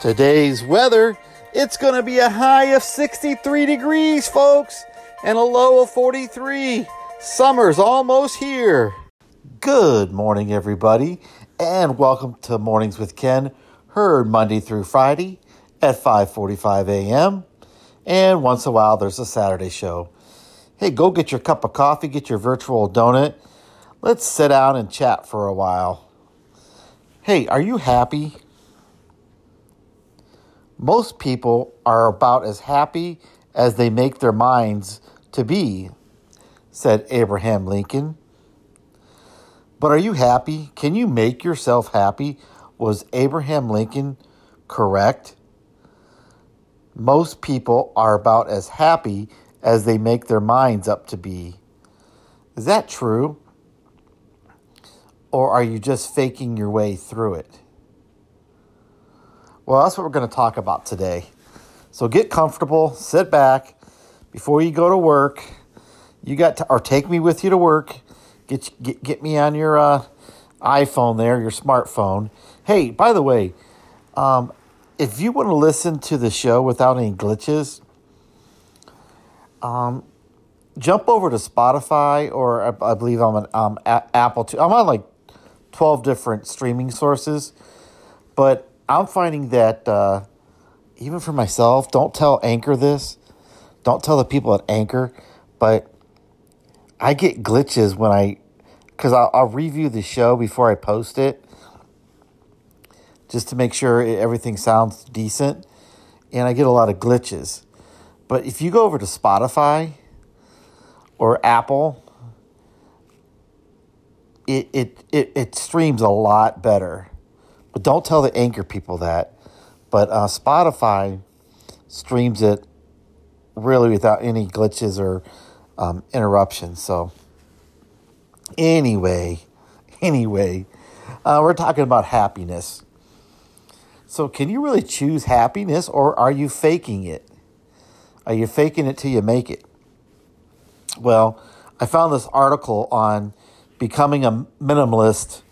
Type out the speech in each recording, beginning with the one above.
Today's weather, it's going to be a high of 63 degrees, folks, and a low of 43. Summer's almost here. Good morning, everybody, and welcome to Mornings with Ken, heard Monday through Friday at 5:45 a.m. And once in a while, there's a Saturday show. Hey, go get your cup of coffee, get your virtual donut. Let's sit down and chat for a while. Hey, are you happy? Most people are about as happy as they make their minds to be, said Abraham Lincoln. But are you happy? Can you make yourself happy? Was Abraham Lincoln correct? Most people are about as happy as they make their minds up to be. Is that true? Or are you just faking your way through it? Well, that's what we're going to talk about today. So get comfortable, sit back before you go to work. You got to, or take me with you to work. Get get, get me on your uh, iPhone there, your smartphone. Hey, by the way, um, if you want to listen to the show without any glitches, um, jump over to Spotify or I, I believe I'm on um, a- Apple too. I'm on like twelve different streaming sources, but I'm finding that uh, even for myself, don't tell Anchor this. Don't tell the people at Anchor, but I get glitches when I, because I'll, I'll review the show before I post it, just to make sure everything sounds decent, and I get a lot of glitches. But if you go over to Spotify or Apple, it, it, it, it streams a lot better. But don't tell the anchor people that. But uh, Spotify streams it really without any glitches or um, interruptions. So, anyway, anyway, uh, we're talking about happiness. So, can you really choose happiness or are you faking it? Are you faking it till you make it? Well, I found this article on becoming a minimalist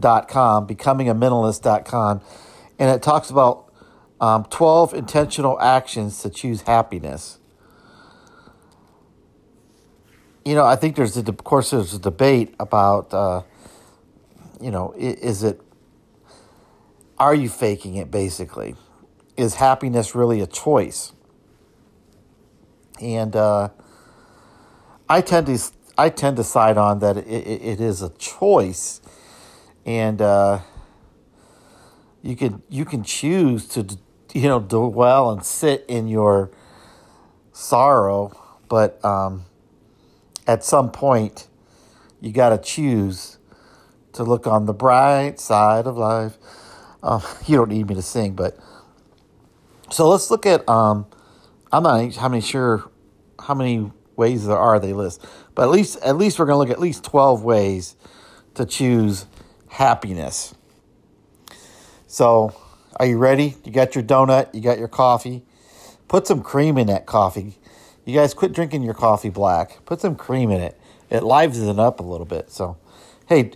com, becomingaminimalist.com, and it talks about um, 12 intentional actions to choose happiness. You know, I think there's, a, of course, there's a debate about, uh, you know, is it, are you faking it basically? Is happiness really a choice? And uh, I tend to I tend to side on that it, it is a choice and uh, you can you can choose to you know dwell and sit in your sorrow, but um, at some point you got to choose to look on the bright side of life. Um, you don't need me to sing, but so let's look at. Um, I'm not how many sure how many ways there are they list, but at least at least we're to look at least twelve ways to choose happiness. So, are you ready? You got your donut, you got your coffee. Put some cream in that coffee. You guys quit drinking your coffee black. Put some cream in it. It livens it up a little bit. So, hey,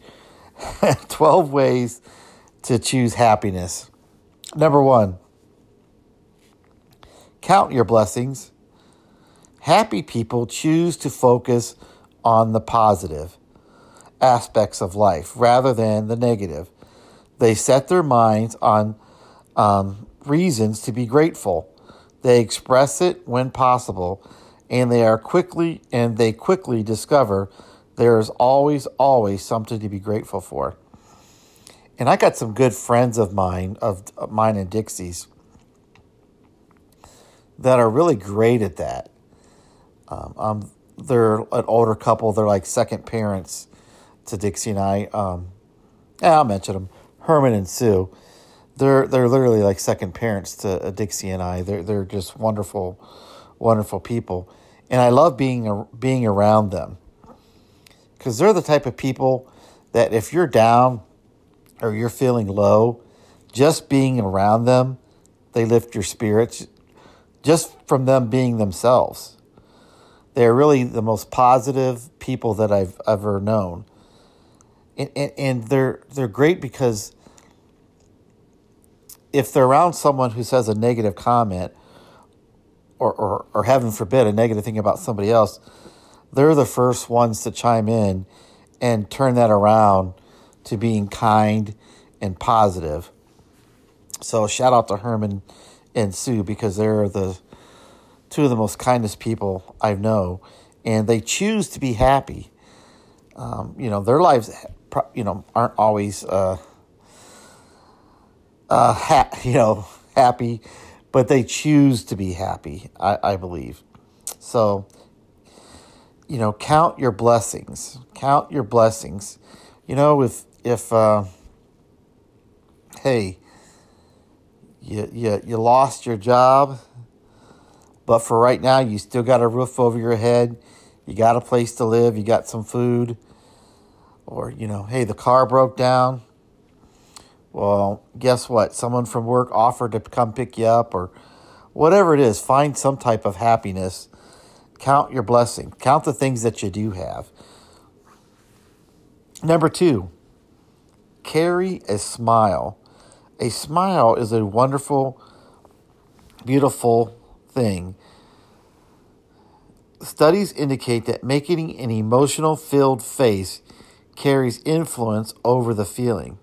12 ways to choose happiness. Number one, count your blessings. Happy people choose to focus on the positive aspects of life rather than the negative. They set their minds on um, reasons to be grateful. They express it when possible, and they are quickly and they quickly discover there is always, always something to be grateful for. And I got some good friends of mine, of mine and Dixie's, that are really great at that. Um, um, they're an older couple. They're like second parents to Dixie and I. Um, yeah, I'll mention them. Herman and Sue. They're they're literally like second parents to uh, Dixie and I. They're they're just wonderful, wonderful people, and I love being being around them because they're the type of people that if you're down or you're feeling low, just being around them, they lift your spirits. Just from them being themselves, they're really the most positive people that I've ever known and, and, and they're they're great because if they're around someone who says a negative comment or, or, or heaven forbid, a negative thing about somebody else, they're the first ones to chime in and turn that around to being kind and positive. So shout out to Herman and Sue because they're the two of the most kindest people I know, and they choose to be happy. Um, you know, their lives, you know, aren't always, uh, uh, ha- you know, happy, but they choose to be happy. I, I believe. So, you know, count your blessings. Count your blessings. You know, if if uh, hey, you, you you lost your job, but for right now you still got a roof over your head, you got a place to live, you got some food, or you know, hey, the car broke down. Well, guess what? Someone from work offered to come pick you up, or whatever it is. Find some type of happiness. Count your blessing. Count the things that you do have. Number two, carry a smile. A smile is a wonderful, beautiful thing. Studies indicate that making an emotional filled face carries influence over the feeling.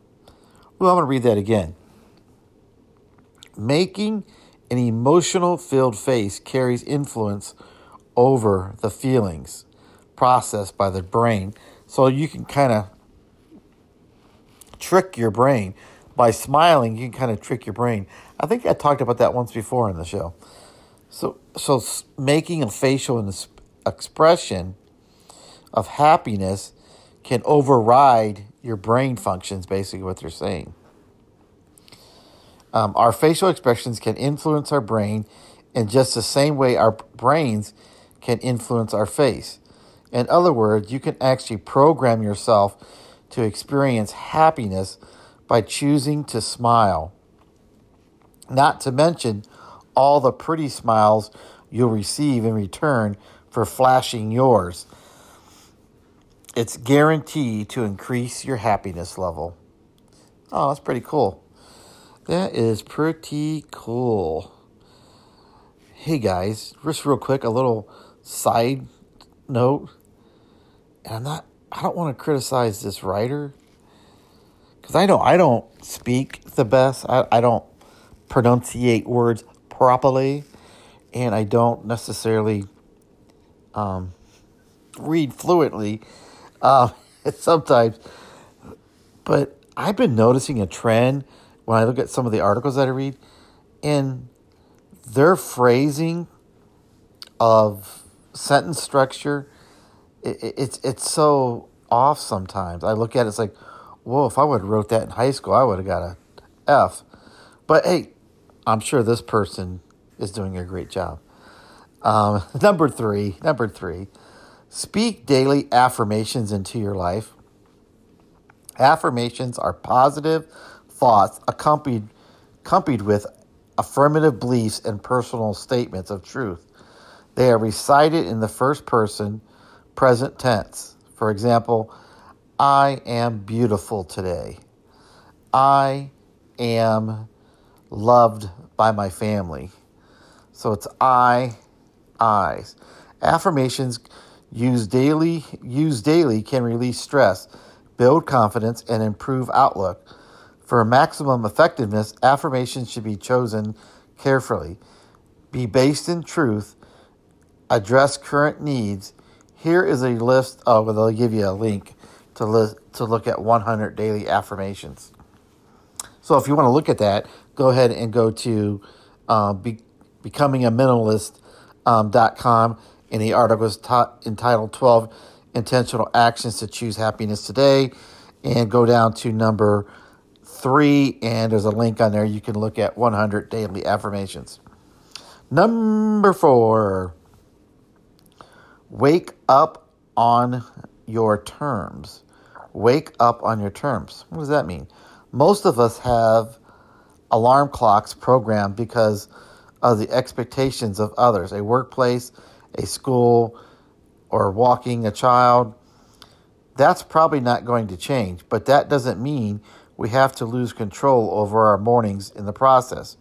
Well, I'm going to read that again. Making an emotional filled face carries influence over the feelings processed by the brain. So you can kind of trick your brain. By smiling, you can kind of trick your brain. I think I talked about that once before in the show. So, so making a facial expression of happiness can override your brain functions, basically, what they're saying. Um, our facial expressions can influence our brain in just the same way our brains can influence our face. In other words, you can actually program yourself to experience happiness by choosing to smile. Not to mention all the pretty smiles you'll receive in return for flashing yours. It's guaranteed to increase your happiness level. Oh, that's pretty cool. That is pretty cool. Hey guys, just real quick, a little side note. And I'm not I don't want to criticize this writer because I know I don't speak the best. I, I don't pronunciate words properly, and I don't necessarily um, read fluently uh, sometimes. But I've been noticing a trend when I look at some of the articles that I read, and their phrasing of sentence structure it, it's it's so off sometimes. I look at it, it's like, whoa, if I would have wrote that in high school, I would have got a F. But hey, I'm sure this person is doing a great job. Um, number three, number three, speak daily affirmations into your life. Affirmations are positive thoughts accompanied, accompanied with affirmative beliefs and personal statements of truth. They are recited in the first person present tense. For example, I am beautiful today. I am loved by my family. So it's I, I's. Affirmations used daily, used daily can release stress, build confidence, and improve outlook. For maximum effectiveness, affirmations should be chosen carefully, be based in truth, address current needs, here is a list of, they'll give you a link to, list, to look at 100 daily affirmations. So if you want to look at that, go ahead and go to uh, be, becomingaminimalist.com. Um, and the article is entitled 12 Intentional Actions to Choose Happiness Today. And go down to number three, and there's a link on there. You can look at 100 daily affirmations. Number four. Wake up on your terms. Wake up on your terms. What does that mean? Most of us have alarm clocks programmed because of the expectations of others, a workplace, a school, or walking a child. That's probably not going to change, but that doesn't mean we have to lose control over our mornings in the process.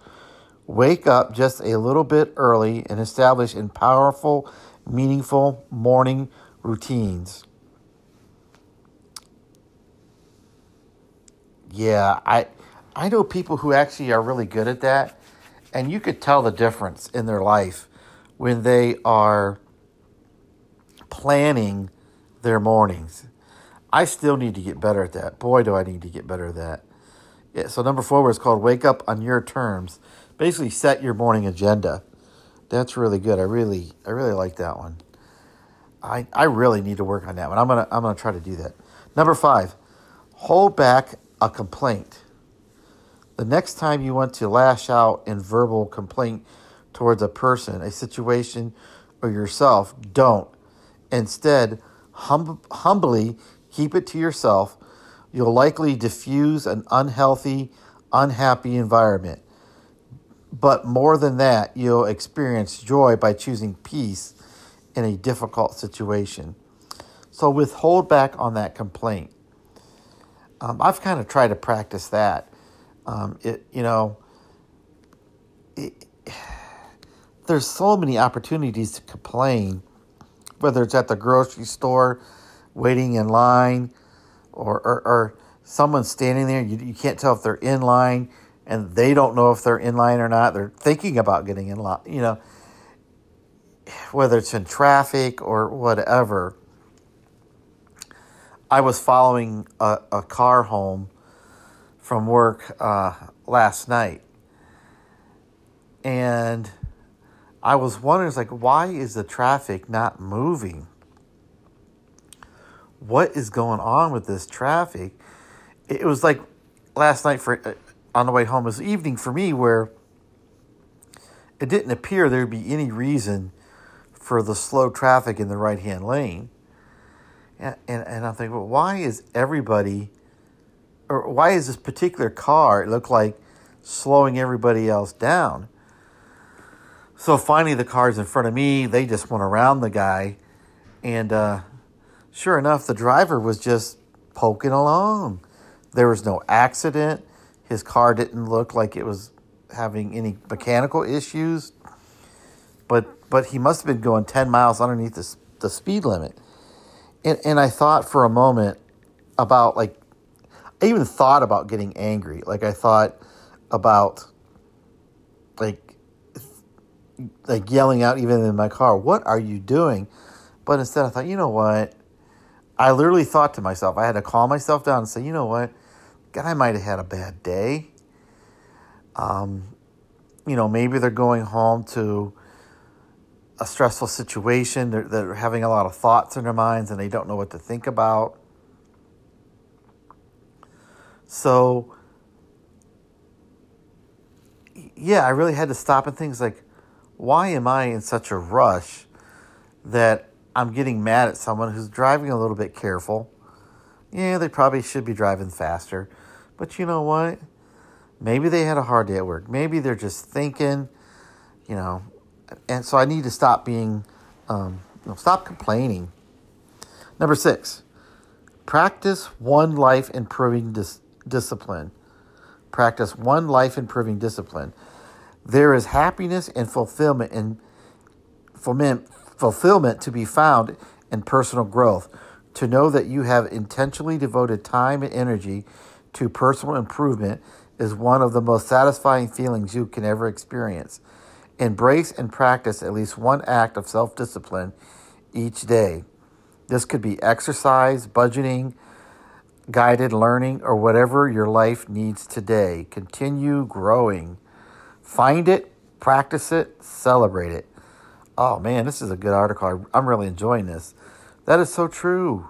Wake up just a little bit early and establish in powerful, meaningful morning routines. Yeah, I I know people who actually are really good at that and you could tell the difference in their life when they are planning their mornings. I still need to get better at that. Boy, do I need to get better at that. Yeah, so number four is called "Wake Up on Your Terms." Basically, set your morning agenda. That's really good. I really, I really like that one. I, I really need to work on that one. I'm gonna, I'm gonna try to do that. Number five, hold back a complaint. The next time you want to lash out in verbal complaint towards a person, a situation, or yourself, don't. Instead, hum- humbly keep it to yourself. You'll likely diffuse an unhealthy, unhappy environment. But more than that, you'll experience joy by choosing peace in a difficult situation. So withhold back on that complaint. Um, I've kind of tried to practice that. Um, it, you know, it, there's so many opportunities to complain, whether it's at the grocery store, waiting in line, or, or, or someone standing there. You, you can't tell if they're in line and they don't know if they're in line or not. They're thinking about getting in line, you know, whether it's in traffic or whatever. I was following a, a car home from work uh, last night. And I was wondering, like, why is the traffic not moving? What is going on with this traffic? It was like last night for uh, on the way home. It was evening for me where it didn't appear there would be any reason for the slow traffic in the right hand lane. And, and, and I'm thinking, well, why is everybody, or why is this particular car, it look like slowing everybody else down? So finally, the car's in front of me. They just went around the guy. And uh, sure enough, the driver was just poking along. There was no accident. His car didn't look like it was having any mechanical issues. But, but he must have been going 10 miles underneath the, the speed limit. And, and I thought for a moment about, like, I even thought about getting angry. Like, I thought about, like, like yelling out even in my car, "What are you doing?" But instead, I thought, you know what? I literally thought to myself, I had to calm myself down and say, you know what? Guy might have had a bad day. Um, you know, maybe they're going home to a stressful situation. They're, they're having a lot of thoughts in their minds and they don't know what to think about. So, yeah, I really had to stop and think like, why am I in such a rush that I'm getting mad at someone who's driving a little bit careful? Yeah, they probably should be driving faster. But you know what? Maybe they had a hard day at work. Maybe they're just thinking, you know, and so I need to stop being, um, you know, stop complaining. Number six, practice one life improving dis- discipline. Practice one life improving discipline. There is happiness and fulfillment and fulfillment to be found in personal growth. To know that you have intentionally devoted time and energy to personal improvement is one of the most satisfying feelings you can ever experience. Embrace and practice at least one act of self discipline each day. This could be exercise, budgeting, guided learning, or whatever your life needs today. Continue growing. Find it, practice it, celebrate it. Oh man, this is a good article. I'm really enjoying this. That is so true.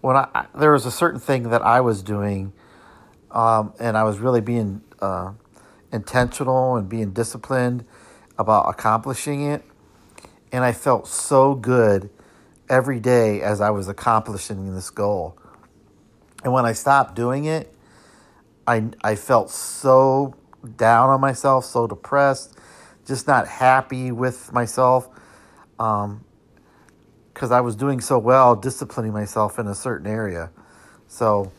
When I, there was a certain thing that I was doing, um, and I was really being uh, intentional and being disciplined about accomplishing it, and I felt so good every day as I was accomplishing this goal. And when I stopped doing it, I I felt so down on myself, so depressed, just not happy with myself Um, because I was doing so well disciplining myself in a certain area. So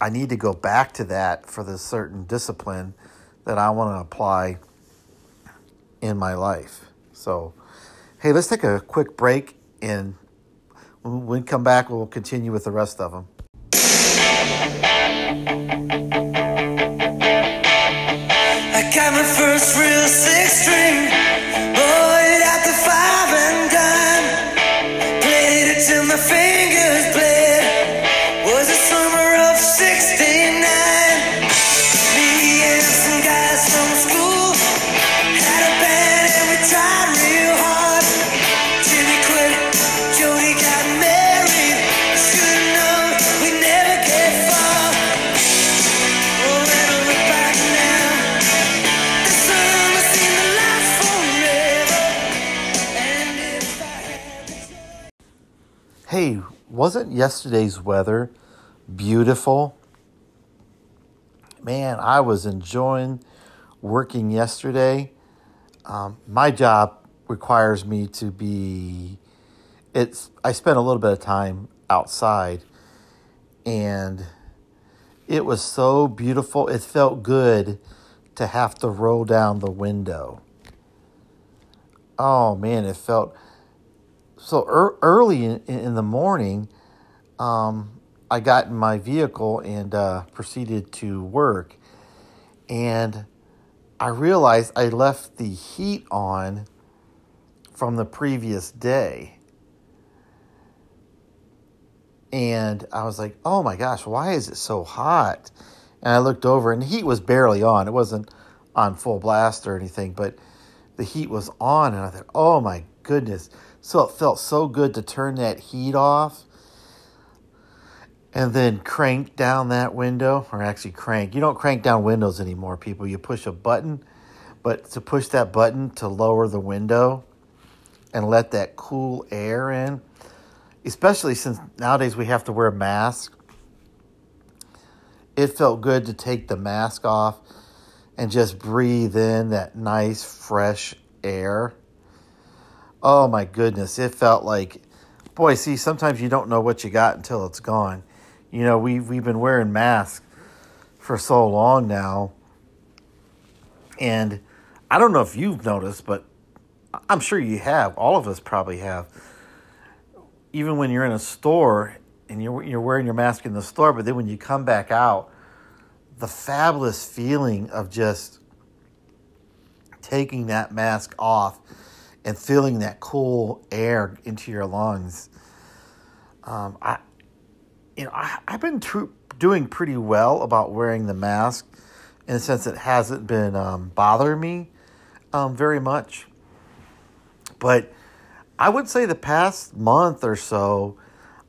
I need to go back to that for the certain discipline that I want to apply in my life. So, hey, let's take a quick break and when we come back, we'll continue with the rest of them. I yesterday's weather beautiful? Man, I was enjoying working yesterday. Um, my job requires me to be it's I spent a little bit of time outside and it was so beautiful. It felt good to have to roll down the window. Oh man, it felt so er, early in, in, the morning, um, I got in my vehicle and uh, proceeded to work. And I realized I left the heat on from the previous day. And I was like, oh my gosh, why is it so hot? And I looked over, and the heat was barely on. It wasn't on full blast or anything, but the heat was on. And I thought, oh my goodness so it felt so good to turn that heat off and then crank down that window, or actually crank. You don't crank down windows anymore, people. You push a button, but to push that button to lower the window and let that cool air in, especially since nowadays we have to wear masks. It felt good to take the mask off and just breathe in that nice, fresh air Oh my goodness, it felt like, boy. See, sometimes you don't know what you got until it's gone. You know, we we've been wearing masks for so long now, and I don't know if you've noticed, but I'm sure you have. All of us probably have. Even when you're in a store and you're you're wearing your mask in the store, but then when you come back out, the fabulous feeling of just taking that mask off and feeling that cool air into your lungs. Um, I, you know, I, have been tr- doing pretty well about wearing the mask in the sense it hasn't been um, bothering me um, very much. But I would say the past month or so,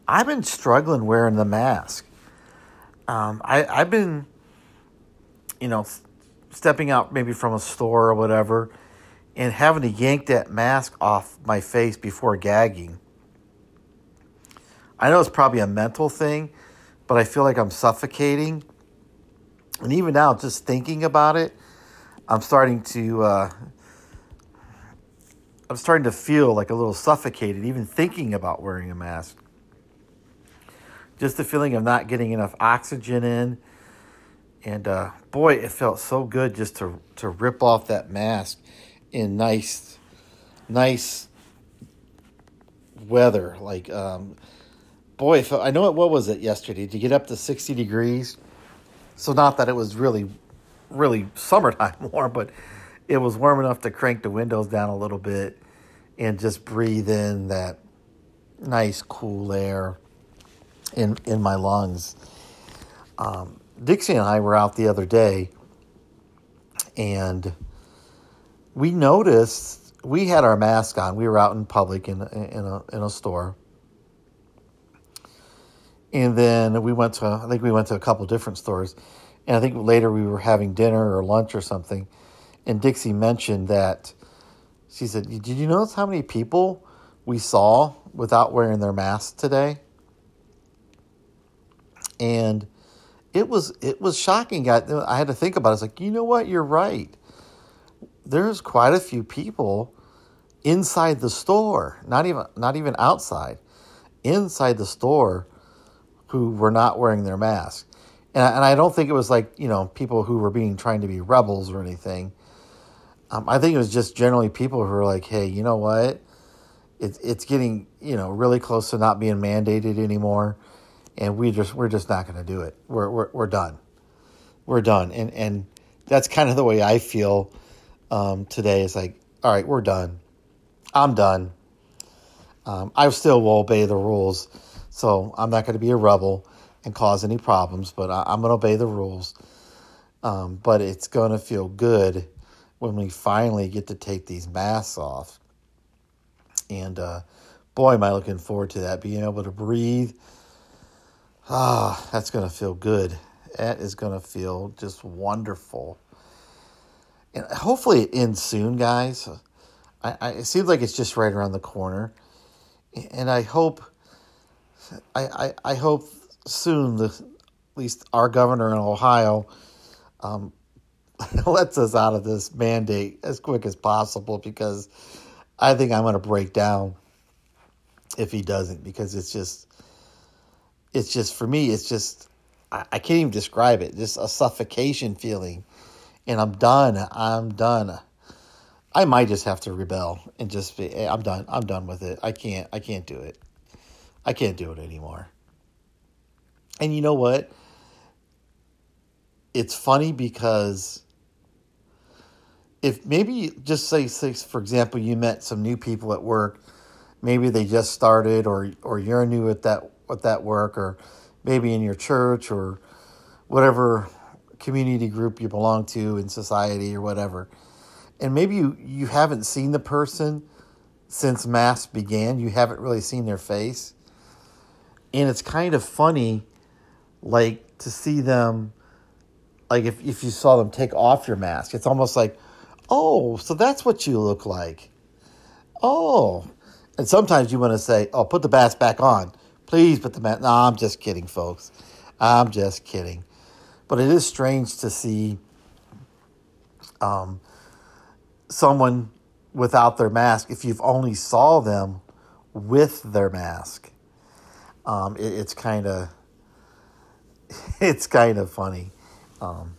I've been struggling wearing the mask. Um, I, I've been, you know, stepping out maybe from a store or whatever and having to yank that mask off my face before gagging. I know it's probably a mental thing, but I feel like I'm suffocating. And even now, just thinking about it, I'm starting to uh, I'm starting to feel like a little suffocated, even thinking about wearing a mask. Just the feeling of not getting enough oxygen in, and uh, boy, it felt so good just to to rip off that mask in nice, nice weather. Like, um, boy, I know it. What was it yesterday? to get up to sixty degrees? So not that it was really, really summertime warm, but it was warm enough to crank the windows down a little bit and just breathe in that nice cool air in in my lungs. Um, Dixie and I were out the other day, and we noticed we had our mask on. We were out in public in in a in a store, and then we went to I think we went to a couple different stores, and I think later we were having dinner or lunch or something, and Dixie mentioned that she said, "Did you notice how many people we saw without wearing their masks today?" And it was it was shocking. I, I had to think about it. It's like you know what, you're right there's quite a few people inside the store, not even not even outside, inside the store who were not wearing their mask. and I, and I don't think it was like you know people who were being trying to be rebels or anything. Um, I think it was just generally people who were like, hey, you know what? It's it's getting you know really close to not being mandated anymore, and we just we're just not going to do it. We're we're we're done. We're done, and and that's kind of the way I feel um, today. Is like, all right, we're done. I'm done. Um, I still will obey the rules, so I'm not going to be a rebel and cause any problems, but I, am going to obey the rules. Um, but it's going to feel good when we finally get to take these masks off. And uh, boy, am I looking forward to that. Being able to breathe. Ah, that's going to feel good. That is going to feel just wonderful. And hopefully it ends soon, guys. I, I, it seems like it's just right around the corner. And I hope, I, I, I hope soon, the, at least our governor in Ohio um, lets us out of this mandate as quick as possible because I think I'm going to break down if he doesn't because it's just, it's just, for me, it's just, I, I can't even describe it. Just a suffocation feeling. And I'm done. I'm done. I might just have to rebel and just be, I'm done. I'm done with it. I can't, I can't do it. I can't do it anymore. And you know what? It's funny because if maybe just say, say for example, you met some new people at work, maybe they just started, or or you're new at that at that work, or maybe in your church or whatever community group you belong to in society or whatever, and maybe you you haven't seen the person since mass began. You haven't really seen their face, and it's kind of funny like to see them like if, if you saw them take off your mask it's almost like oh so that's what you look like. Oh. And sometimes you want to say oh put the mask back on. Please put the mask no i'm just kidding folks. I'm just kidding. But it is strange to see um, someone without their mask if you've only saw them with their mask um, it, it's kind of it's kind of funny. Um,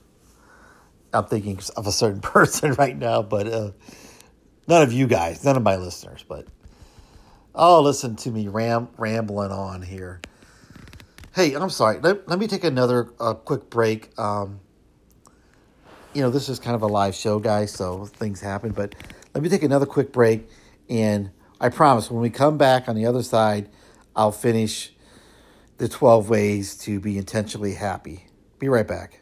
I'm thinking of a certain person right now, but uh, none of you guys, none of my listeners, but oh, listen to me ram rambling on here. Hey, I'm sorry. Let, let me take another uh, quick break. Um, you know, this is kind of a live show, guys, so things happen. But let me take another quick break, and I promise when we come back on the other side, I'll finish the 12 ways to be intentionally happy. Be right back.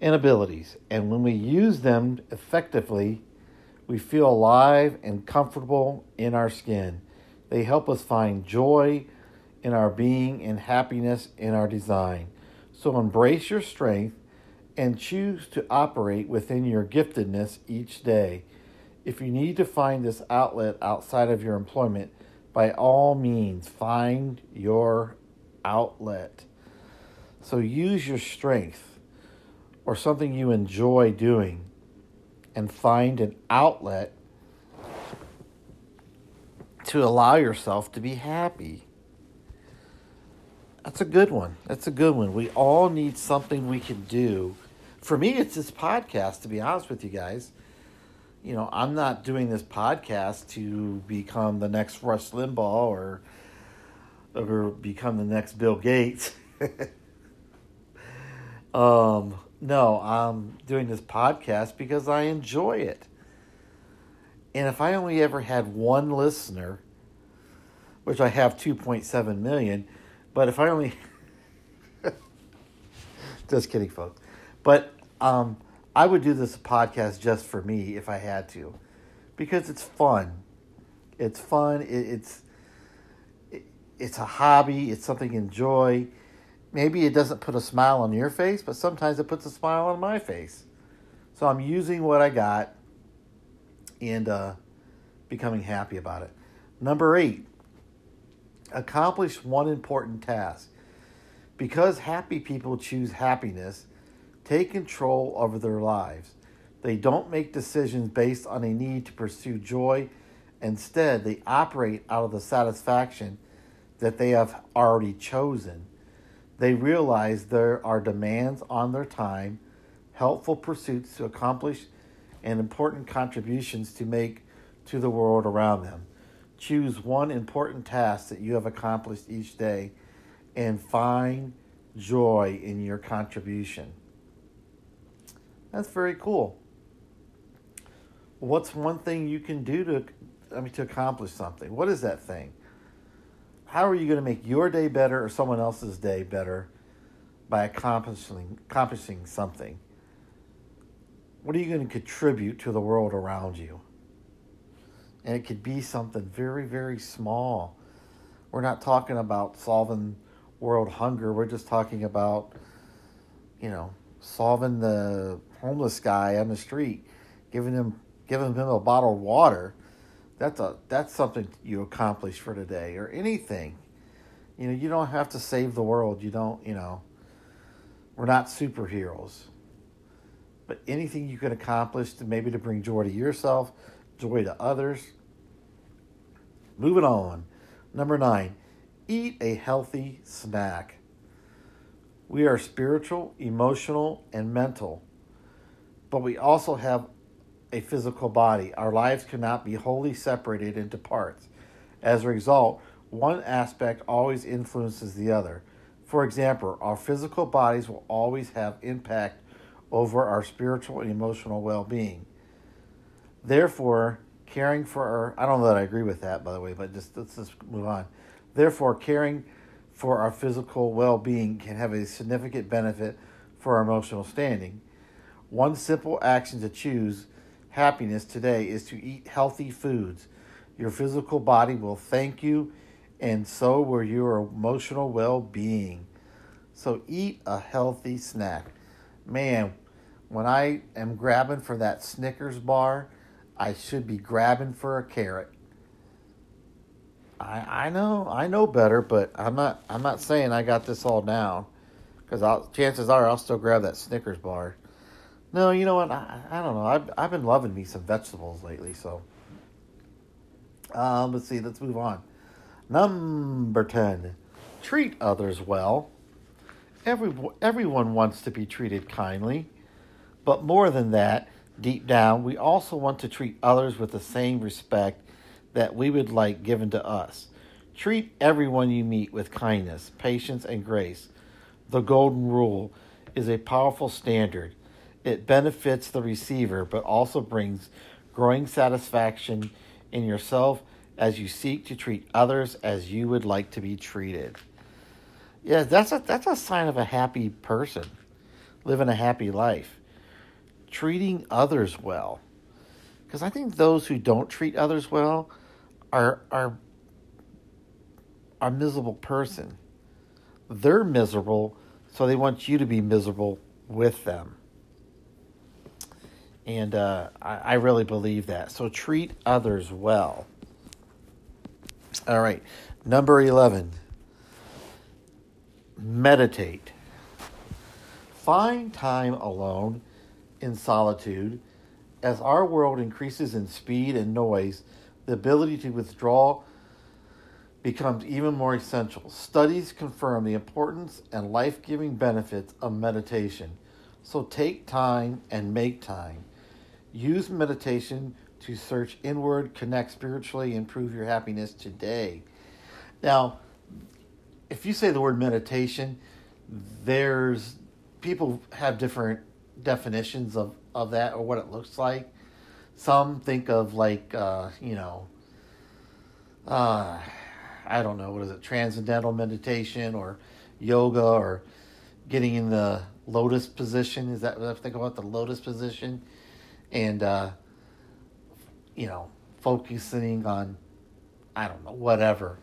and abilities, and when we use them effectively, we feel alive and comfortable in our skin. They help us find joy in our being and happiness in our design. So embrace your strength and choose to operate within your giftedness each day. If you need to find this outlet outside of your employment, by all means, find your outlet. So use your strength or something you enjoy doing and find an outlet to allow yourself to be happy. That's a good one. That's a good one. We all need something we can do for me, it's this podcast, to be honest with you guys. You know, I'm not doing this podcast to become the next Rush Limbaugh or, or become the next Bill Gates. um, no, I'm doing this podcast because I enjoy it. And if I only ever had one listener, which I have 2.7 million, but if I only. just kidding, folks. But um, I would do this podcast just for me if I had to, because it's fun. It's fun. It, it's it, it's a hobby. It's something you enjoy. Maybe it doesn't put a smile on your face, but sometimes it puts a smile on my face. So I'm using what I got and uh, becoming happy about it. Number eight, accomplish one important task. Because happy people choose happiness take control over their lives. They don't make decisions based on a need to pursue joy. Instead, they operate out of the satisfaction that they have already chosen. They realize there are demands on their time, helpful pursuits to accomplish, and important contributions to make to the world around them. Choose one important task that you have accomplished each day and find joy in your contribution. That's very cool. What's one thing you can do to I mean to accomplish something? What is that thing? How are you going to make your day better or someone else's day better by accomplishing accomplishing something? What are you going to contribute to the world around you? And it could be something very, very small. We're not talking about solving world hunger. We're just talking about, you know, solving the homeless guy on the street, giving him giving him a bottle of water, that's a that's something you accomplish for today or anything. You know, you don't have to save the world. You don't, you know, we're not superheroes. But anything you can accomplish to maybe to bring joy to yourself, joy to others. Moving on. Number nine, eat a healthy snack. We are spiritual, emotional, and mental but we also have a physical body. Our lives cannot be wholly separated into parts. As a result, one aspect always influences the other. For example, our physical bodies will always have impact over our spiritual and emotional well being. Therefore, caring for our, I don't know that I agree with that, by the way, but just let's just move on. Therefore, caring for our physical well being can have a significant benefit for our emotional standing. One simple action to choose happiness today is to eat healthy foods. Your physical body will thank you, and so will your emotional well being. So, eat a healthy snack. Man, when I am grabbing for that Snickers bar, I should be grabbing for a carrot. I I know I know better, but I'm not I'm not saying I got this all down because chances are I'll still grab that Snickers bar. No, you know what? I, I don't know. I've, I've been loving me some vegetables lately, so. Um, let's see, let's move on. Number 10. Treat others well. Every, everyone wants to be treated kindly, but more than that, deep down, we also want to treat others with the same respect that we would like given to us. Treat everyone you meet with kindness, patience, and grace. The golden rule is a powerful standard it benefits the receiver, but also brings growing satisfaction in yourself as you seek to treat others as you would like to be treated. Yeah, that's a that's a sign of a happy person, living a happy life, treating others well. Because I think those who don't treat others well are are a miserable person. They're miserable, so they want you to be miserable with them. And uh, I, I really believe that. So treat others well. All right. Number 11 meditate. Find time alone in solitude. As our world increases in speed and noise, the ability to withdraw becomes even more essential. Studies confirm the importance and life giving benefits of meditation. So take time and make time. Use meditation to search inward, connect spiritually, improve your happiness today. Now, if you say the word meditation, there's people have different definitions of, of that or what it looks like. Some think of like, uh, you know, uh, I don't know, what is it, transcendental meditation or yoga or getting in the lotus position. Is that what I think about the lotus position? And, uh, you know, focusing on, I don't know, whatever.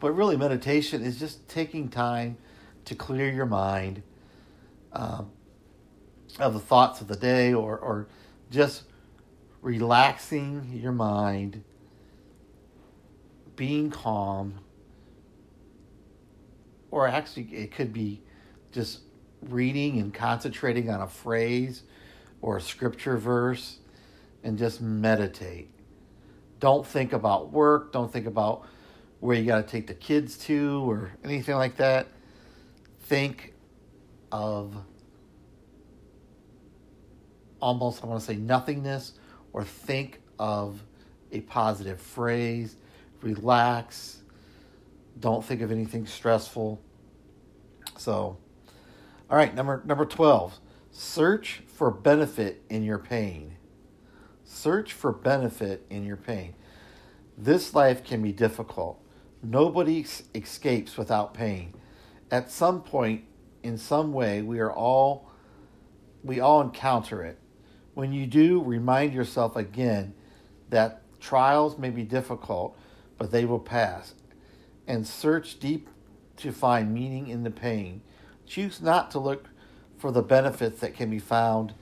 But really, meditation is just taking time to clear your mind um, of the thoughts of the day or, or just relaxing your mind, being calm, or actually, it could be just reading and concentrating on a phrase or a scripture verse and just meditate. Don't think about work, don't think about where you got to take the kids to or anything like that. Think of almost, I want to say nothingness, or think of a positive phrase. Relax. Don't think of anything stressful. So, all right, number number 12. Search for benefit in your pain. Search for benefit in your pain. This life can be difficult. Nobody escapes without pain. At some point, in some way, we are all we all encounter it. When you do, remind yourself again that trials may be difficult, but they will pass. And search deep to find meaning in the pain. Choose not to look for the benefits that can be found.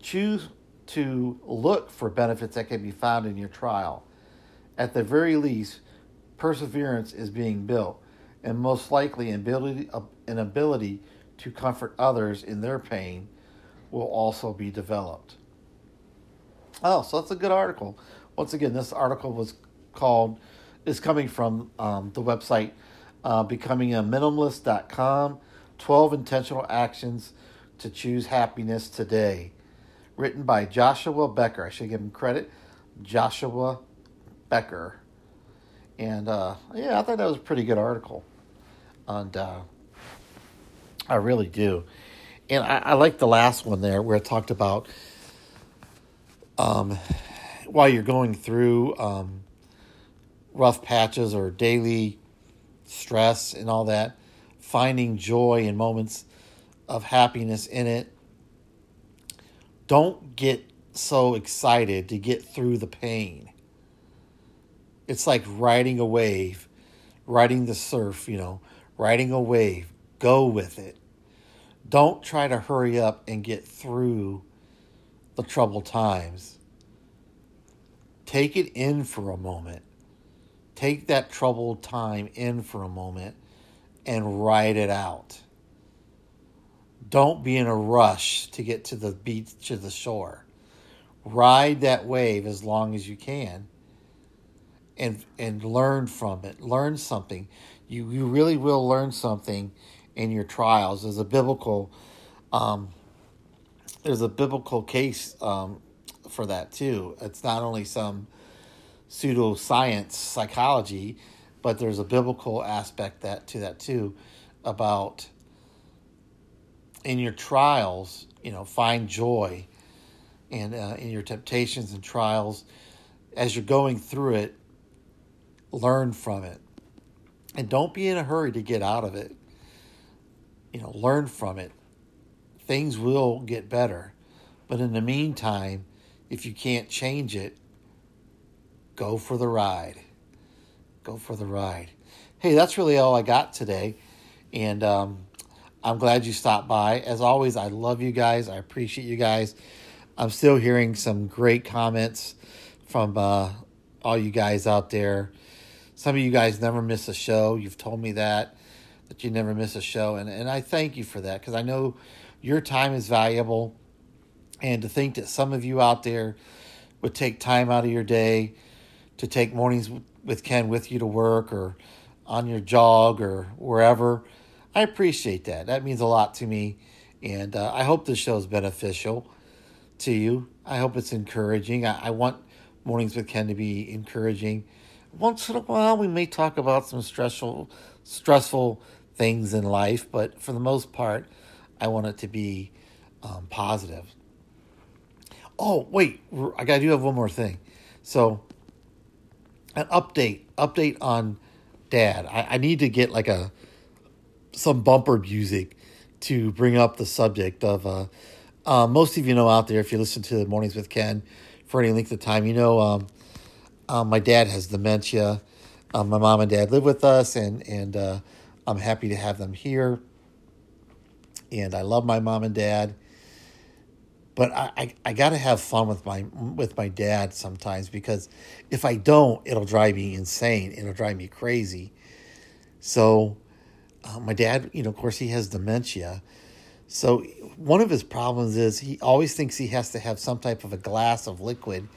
Choose to look for benefits that can be found in your trial. At the very least, perseverance is being built, and most likely ability, an ability to comfort others in their pain will also be developed. Oh, so that's a good article. Once again, this article was called, is coming from um, the website uh, becoming a minimalist.com 12 intentional actions to choose happiness today. Written by Joshua Becker. I should give him credit. Joshua Becker. And uh, yeah, I thought that was a pretty good article. And uh, I really do. And I, I like the last one there where it talked about um, while you're going through um, rough patches or daily stress and all that, finding joy in moments of happiness in it. Don't get so excited to get through the pain. It's like riding a wave, riding the surf, you know, riding a wave. Go with it. Don't try to hurry up and get through the troubled times. Take it in for a moment. Take that troubled time in for a moment and ride it out. Don't be in a rush to get to the beach to the shore. Ride that wave as long as you can and and learn from it. Learn something. You you really will learn something in your trials. There's a biblical um, there's a biblical case um, for that too. It's not only some pseudoscience psychology, but there's a biblical aspect that to that too about in your trials, you know, find joy and uh, in your temptations and trials. As you're going through it learn from it. And don't be in a hurry to get out of it. You know learn from it. Things will get better. But in the meantime if you can't change it go for the ride go for the ride hey, that's really all I got today. And um, I'm glad you stopped by. As always, I love you guys. I appreciate you guys. I'm still hearing some great comments from uh, all you guys out there. Some of you guys never miss a show. You've told me that, that you never miss a show. And, and I thank you for that because I know your time is valuable. And to think that some of you out there would take time out of your day to take mornings with Ken with you to work or on your jog or wherever, I appreciate that. That means a lot to me. And uh, I hope this show is beneficial to you. I hope it's encouraging. I, I want mornings with Ken to be encouraging. Once in a while, we may talk about some stressful, stressful things in life, but for the most part, I want it to be um, positive. Oh, wait, I do have one more thing. So, an update, update on Dad. I, I need to get like a some bumper music to bring up the subject of. Uh, uh, most of you know out there, if you listen to the Mornings with Ken for any length of time, you know um, um, my dad has dementia. Um, my mom and dad live with us, and and uh, I'm happy to have them here. And I love my mom and dad but I, I, I got to have fun with my with my dad sometimes because if I don't, it'll drive me insane. It'll drive me crazy. So, uh, my dad, you know, of course, he has dementia. So one of his problems is he always thinks he has to have some type of a glass of liquid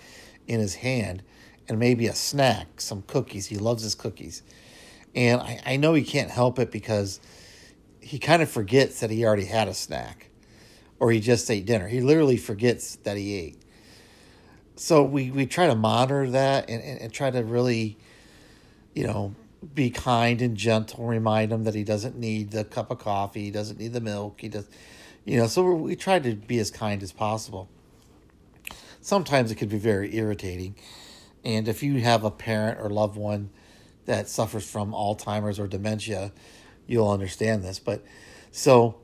in his hand and maybe a snack, some cookies. He loves his cookies. And I, I know he can't help it because he kind of forgets that he already had a snack or he just ate dinner. He literally forgets that he ate. So we, we try to monitor that and, and, and try to really, you know, be kind and gentle, remind him that he doesn't need the cup of coffee, he doesn't need the milk, he does, you know, so we try to be as kind as possible. Sometimes it can be very irritating. And if you have a parent or loved one that suffers from Alzheimer's or dementia, you'll understand this. But so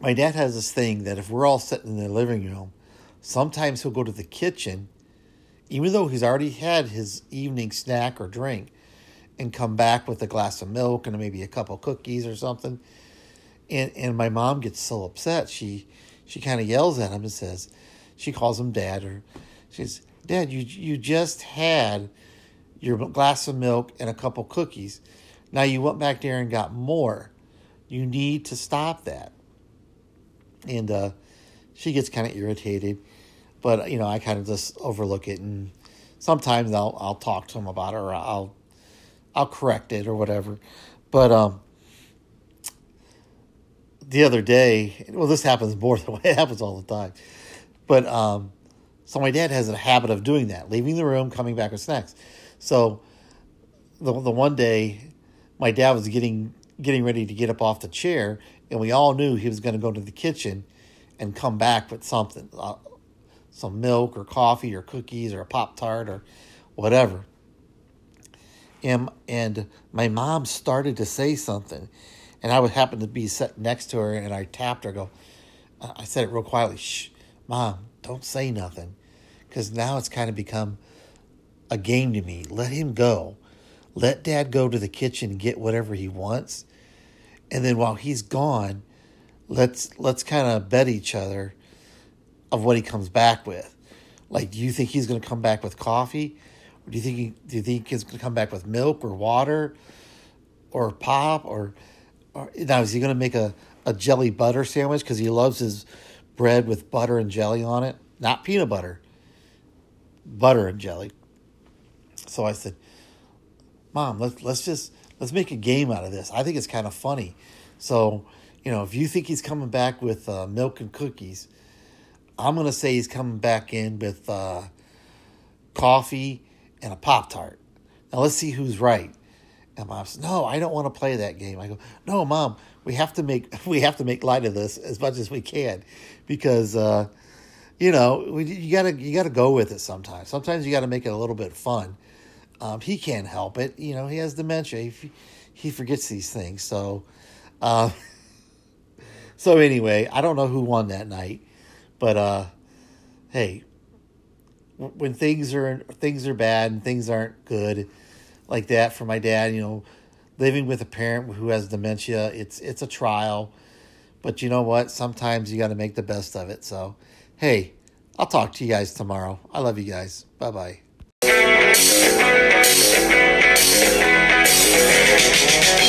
my dad has this thing that if we're all sitting in the living room, sometimes he'll go to the kitchen, even though he's already had his evening snack or drink, and come back with a glass of milk and maybe a couple cookies or something. And and my mom gets so upset. She she kind of yells at him and says, she calls him dad or she says, Dad, you you just had your glass of milk and a couple cookies. Now you went back there and got more. You need to stop that and uh, she gets kind of irritated. But you know, I kind of just overlook it, and sometimes I'll I'll talk to him about it, or I'll I'll correct it or whatever. But um, the other day, well, this happens more than it happens all the time. But um, so my dad has a habit of doing that, leaving the room, coming back with snacks. So the the one day, my dad was getting getting ready to get up off the chair, and we all knew he was going to go to the kitchen and come back with something, uh, some milk or coffee or cookies or a pop tart or whatever. And and my mom started to say something, and I would happen to be sitting next to her, and I tapped her. Go, I said it real quietly. Shh, mom, don't say nothing, because now it's kind of become a game to me. Let him go. Let dad go to the kitchen and get whatever he wants and then while he's gone, let's let's kind of bet each other of what he comes back with. Like, do you think he's going to come back with coffee? Or do you think he, do you think he's going to come back with milk or water or pop or, or now is he going to make a, a jelly butter sandwich because he loves his bread with butter and jelly on it, not peanut butter, butter and jelly. So I said, "Mom, let's let's just let's make a game out of this. I think it's kind of funny. So, you know, if you think he's coming back with uh, milk and cookies, I'm going to say he's coming back in with uh, coffee and a Pop Tart. Now, let's see who's right. And mom says, "No, I don't want to play that game." I go, "No, mom, we have to make we have to make light of this as much as we can, because uh, you know we, you gotta you gotta go with it sometimes. Sometimes you got to make it a little bit fun." Um, he can't help it. You know, he has dementia. He, he forgets these things. So, uh, so anyway, I don't know who won that night, but uh, hey, when things are things are bad and things aren't good, like that for my dad. You know, living with a parent who has dementia, it's it's a trial. But you know what? Sometimes you got to make the best of it. So, hey, I'll talk to you guys tomorrow. I love you guys. Bye bye. Thank you.